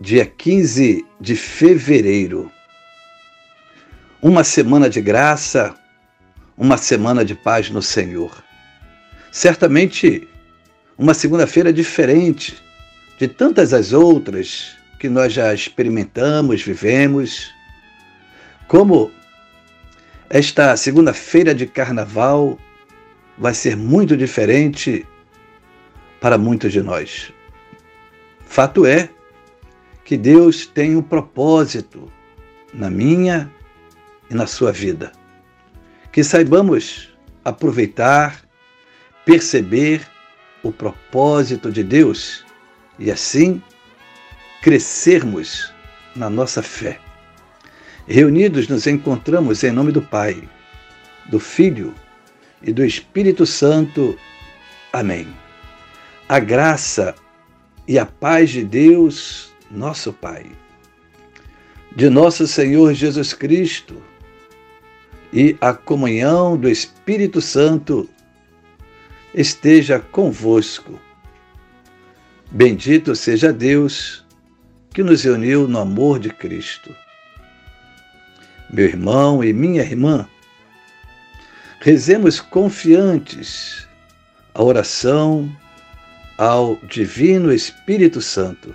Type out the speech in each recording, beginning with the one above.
dia 15 de fevereiro. Uma semana de graça, uma semana de paz no Senhor. Certamente, uma segunda-feira diferente de tantas as outras que nós já experimentamos, vivemos. Como esta segunda-feira de carnaval vai ser muito diferente para muitos de nós. Fato é que Deus tem um propósito na minha e na sua vida. Que saibamos aproveitar, perceber o propósito de Deus e assim crescermos na nossa fé. Reunidos nos encontramos em nome do Pai, do Filho e do Espírito Santo. Amém. A graça e a paz de Deus nosso Pai, de nosso Senhor Jesus Cristo e a comunhão do Espírito Santo esteja convosco. Bendito seja Deus que nos uniu no amor de Cristo. Meu irmão e minha irmã, rezemos confiantes a oração ao Divino Espírito Santo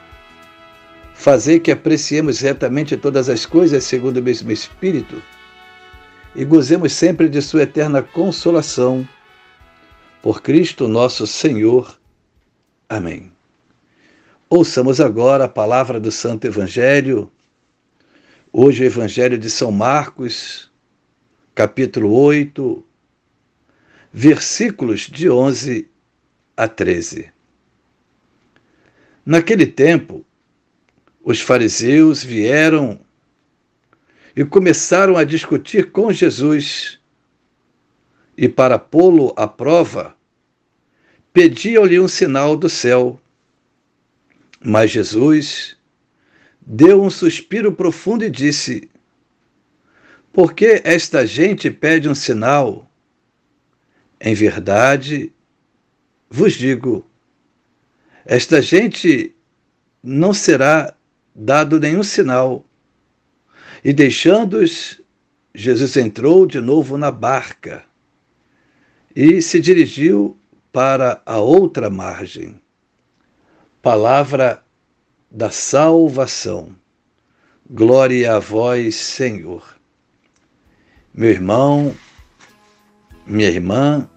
fazer que apreciemos retamente todas as coisas segundo o mesmo Espírito e gozemos sempre de Sua eterna consolação. Por Cristo nosso Senhor. Amém. Ouçamos agora a palavra do Santo Evangelho. Hoje, o Evangelho de São Marcos, capítulo 8, versículos de 11 a 13. Naquele tempo, os fariseus vieram e começaram a discutir com Jesus. E para pô-lo à prova, pediam-lhe um sinal do céu. Mas Jesus deu um suspiro profundo e disse: Por que esta gente pede um sinal? Em verdade, vos digo, esta gente não será dado nenhum sinal. E deixando-os, Jesus entrou de novo na barca e se dirigiu para a outra margem. Palavra da salvação. Glória a vós, Senhor. Meu irmão, minha irmã,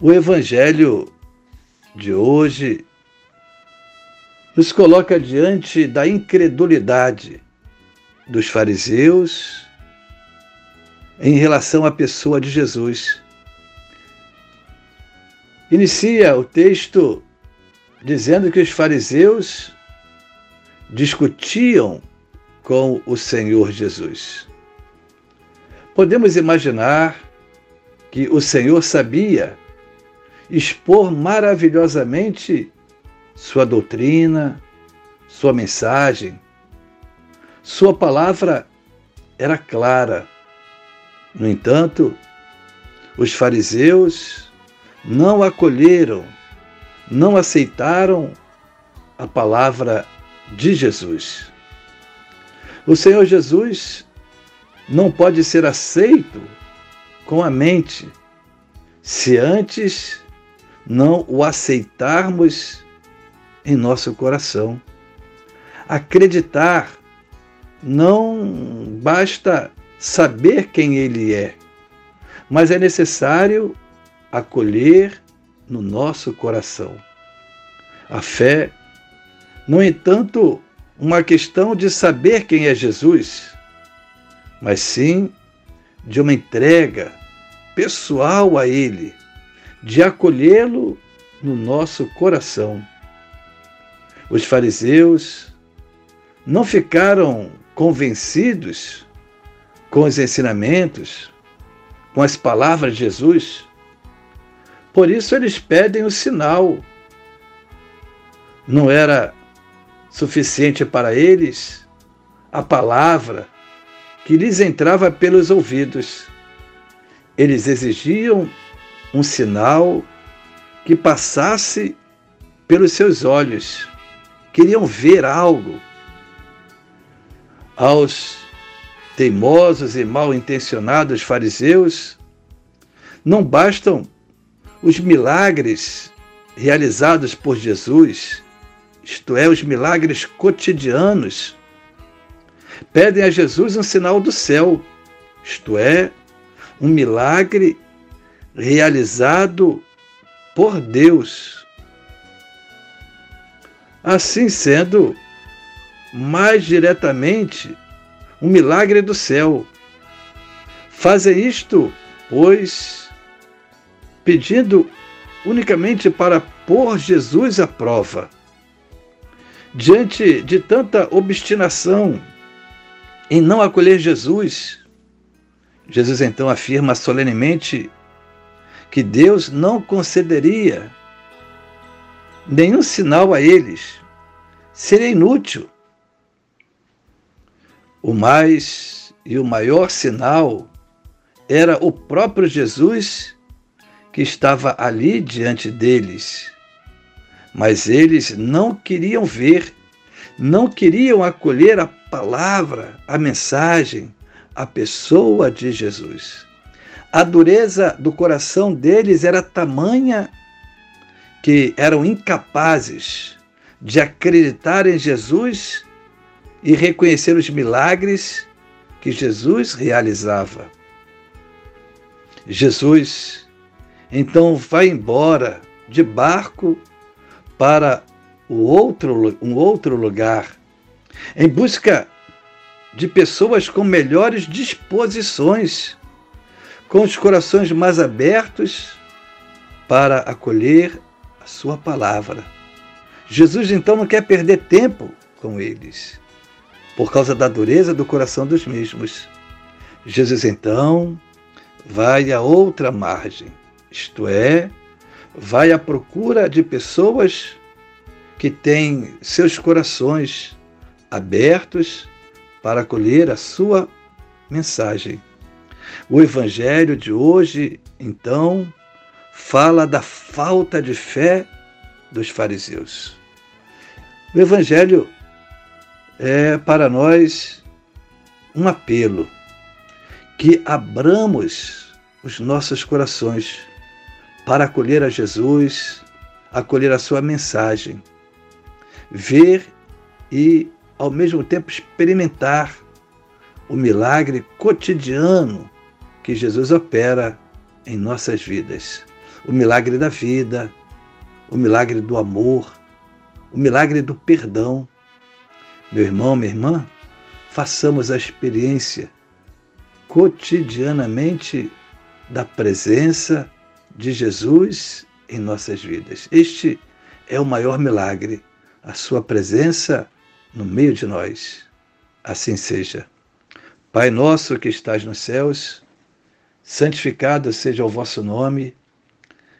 o Evangelho de hoje nos coloca diante da incredulidade dos fariseus em relação à pessoa de Jesus. Inicia o texto dizendo que os fariseus discutiam com o Senhor Jesus. Podemos imaginar que o Senhor sabia expor maravilhosamente sua doutrina, sua mensagem. Sua palavra era clara. No entanto, os fariseus não acolheram, não aceitaram a palavra de Jesus. O Senhor Jesus não pode ser aceito com a mente se antes não o aceitarmos em nosso coração. acreditar, não basta saber quem ele é, mas é necessário acolher no nosso coração. A fé, no entanto, uma questão de saber quem é Jesus, mas sim de uma entrega pessoal a Ele, de acolhê-lo no nosso coração. Os fariseus não ficaram convencidos com os ensinamentos, com as palavras de Jesus. Por isso eles pedem o sinal. Não era suficiente para eles a palavra que lhes entrava pelos ouvidos. Eles exigiam um sinal que passasse pelos seus olhos. Queriam ver algo. Aos teimosos e mal intencionados fariseus, não bastam os milagres realizados por Jesus, isto é, os milagres cotidianos pedem a Jesus um sinal do céu, isto é, um milagre realizado por Deus. Assim sendo, mais diretamente, um milagre do céu. Fazem isto, pois, pedindo unicamente para pôr Jesus à prova. Diante de tanta obstinação em não acolher Jesus, Jesus então afirma solenemente que Deus não concederia nenhum sinal a eles, seria inútil. O mais e o maior sinal era o próprio Jesus que estava ali diante deles. Mas eles não queriam ver, não queriam acolher a palavra, a mensagem, a pessoa de Jesus. A dureza do coração deles era tamanha que eram incapazes de acreditar em Jesus e reconhecer os milagres que Jesus realizava. Jesus então vai embora de barco para o outro, um outro lugar em busca de pessoas com melhores disposições, com os corações mais abertos para acolher Sua palavra. Jesus então não quer perder tempo com eles, por causa da dureza do coração dos mesmos. Jesus então vai a outra margem, isto é, vai à procura de pessoas que têm seus corações abertos para acolher a sua mensagem. O evangelho de hoje, então, fala da falta de fé dos fariseus. O evangelho é para nós um apelo que abramos os nossos corações para acolher a Jesus, acolher a sua mensagem, ver e ao mesmo tempo experimentar o milagre cotidiano que Jesus opera em nossas vidas. O milagre da vida, o milagre do amor, o milagre do perdão. Meu irmão, minha irmã, façamos a experiência cotidianamente da presença de Jesus em nossas vidas. Este é o maior milagre, a sua presença no meio de nós. Assim seja. Pai nosso que estás nos céus, santificado seja o vosso nome.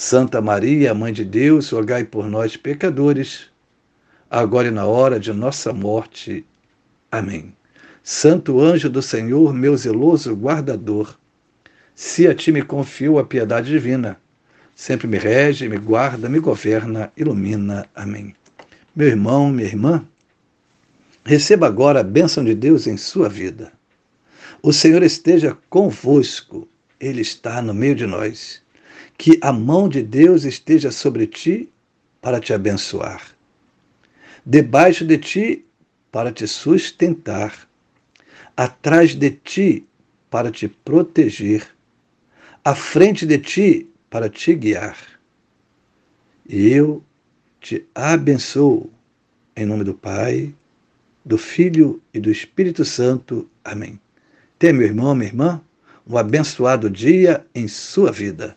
Santa Maria, Mãe de Deus, rogai por nós, pecadores, agora e na hora de nossa morte. Amém. Santo anjo do Senhor, meu zeloso guardador, se a ti me confio a piedade divina, sempre me rege, me guarda, me governa, ilumina. Amém. Meu irmão, minha irmã, receba agora a bênção de Deus em sua vida. O Senhor esteja convosco, Ele está no meio de nós. Que a mão de Deus esteja sobre ti para te abençoar debaixo de ti para te sustentar, atrás de ti para te proteger, à frente de ti para te guiar. E eu te abençoo em nome do Pai, do Filho e do Espírito Santo. Amém. Tenha, meu irmão, minha irmã, um abençoado dia em sua vida.